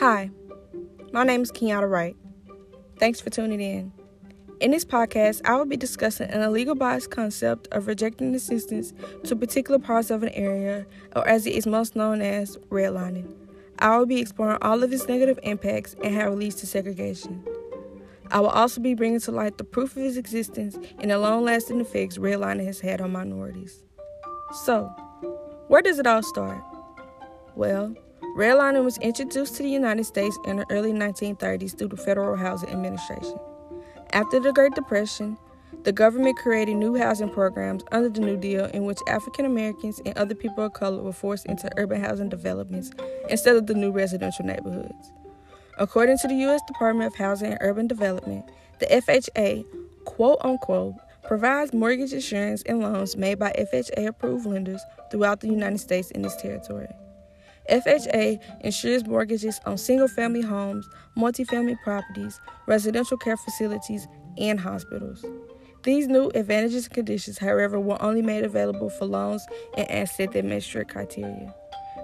Hi, my name is Kenyatta Wright. Thanks for tuning in. In this podcast, I will be discussing an illegal bias concept of rejecting assistance to particular parts of an area, or as it is most known as redlining. I will be exploring all of its negative impacts and how it leads to segregation. I will also be bringing to light the proof of its existence and the long lasting effects redlining has had on minorities. So, where does it all start? Well, redlining was introduced to the United States in the early 1930s through the Federal Housing Administration. After the Great Depression, the government created new housing programs under the New Deal in which African Americans and other people of color were forced into urban housing developments instead of the new residential neighborhoods. According to the U.S. Department of Housing and Urban Development, the FHA, quote unquote, provides mortgage insurance and loans made by FHA approved lenders throughout the United States and its territory. FHA insures mortgages on single family homes, multifamily properties, residential care facilities, and hospitals. These new advantages and conditions, however, were only made available for loans and assets that met strict criteria.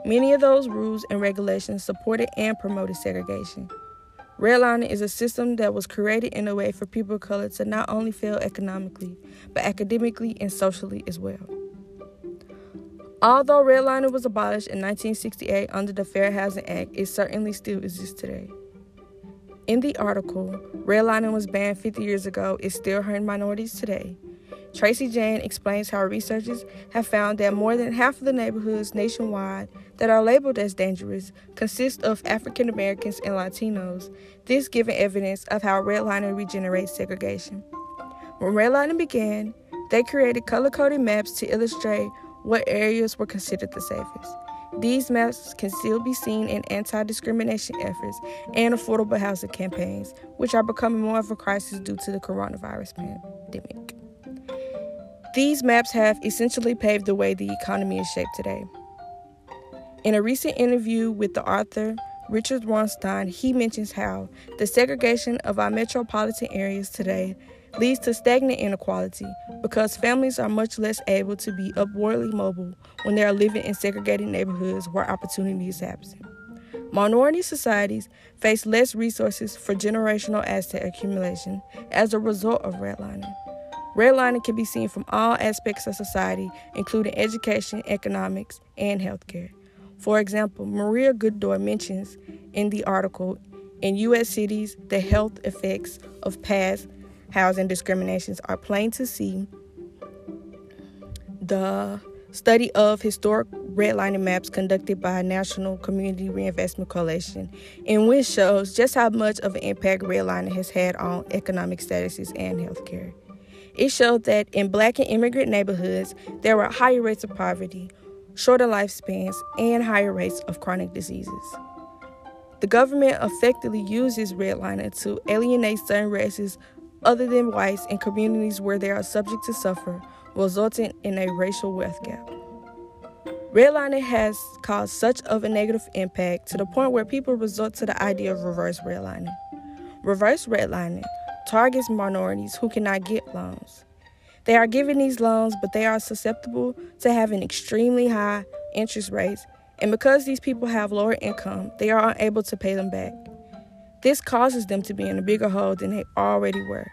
Many of those rules and regulations supported and promoted segregation. Redlining is a system that was created in a way for people of color to not only fail economically, but academically and socially as well. Although redlining was abolished in 1968 under the Fair Housing Act, it certainly still exists today. In the article, redlining was banned 50 years ago, is still hurting minorities today. Tracy Jan explains how researchers have found that more than half of the neighborhoods nationwide that are labeled as dangerous consist of African Americans and Latinos, this giving evidence of how redlining regenerates segregation. When redlining began, they created color coded maps to illustrate what areas were considered the safest. These maps can still be seen in anti discrimination efforts and affordable housing campaigns, which are becoming more of a crisis due to the coronavirus pandemic. These maps have essentially paved the way the economy is shaped today. In a recent interview with the author Richard Weinstein, he mentions how the segregation of our metropolitan areas today leads to stagnant inequality because families are much less able to be upwardly mobile when they are living in segregated neighborhoods where opportunity is absent. Minority societies face less resources for generational asset accumulation as a result of redlining. Redlining can be seen from all aspects of society, including education, economics, and healthcare. For example, Maria Godoy mentions in the article in U.S. cities, the health effects of past housing discriminations are plain to see. The study of historic redlining maps conducted by National Community Reinvestment Coalition, in which shows just how much of an impact redlining has had on economic statuses and healthcare. It showed that in black and immigrant neighborhoods, there were higher rates of poverty, shorter lifespans, and higher rates of chronic diseases. The government effectively uses redlining to alienate certain races other than whites in communities where they are subject to suffer, resulting in a racial wealth gap. Redlining has caused such of a negative impact to the point where people resort to the idea of reverse redlining. Reverse redlining targets minorities who cannot get loans. They are given these loans, but they are susceptible to having extremely high interest rates, and because these people have lower income, they are unable to pay them back. This causes them to be in a bigger hole than they already were.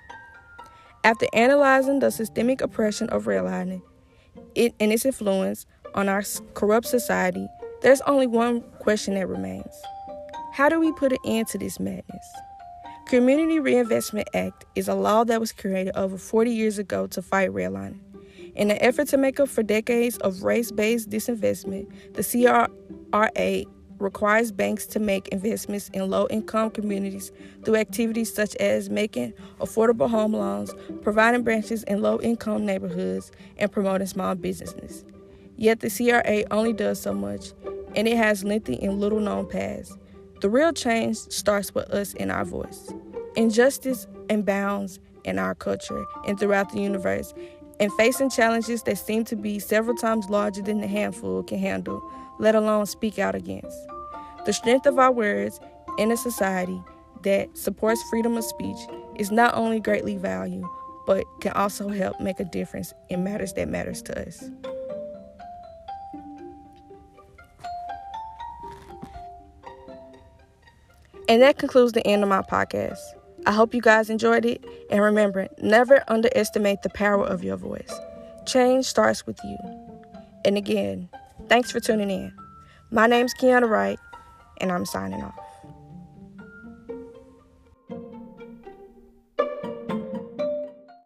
After analyzing the systemic oppression of redlining it, and its influence on our corrupt society, there's only one question that remains How do we put an end to this madness? Community Reinvestment Act is a law that was created over 40 years ago to fight redlining. In an effort to make up for decades of race based disinvestment, the CRA requires banks to make investments in low income communities through activities such as making affordable home loans, providing branches in low income neighborhoods, and promoting small businesses. Yet the CRA only does so much, and it has lengthy and little known past. The real change starts with us in our voice. Injustice abounds in our culture and throughout the universe, and facing challenges that seem to be several times larger than the handful can handle, let alone speak out against. The strength of our words in a society that supports freedom of speech is not only greatly valued, but can also help make a difference in matters that matters to us. And that concludes the end of my podcast. I hope you guys enjoyed it. And remember, never underestimate the power of your voice. Change starts with you. And again, thanks for tuning in. My name's Kiana Wright, and I'm signing off.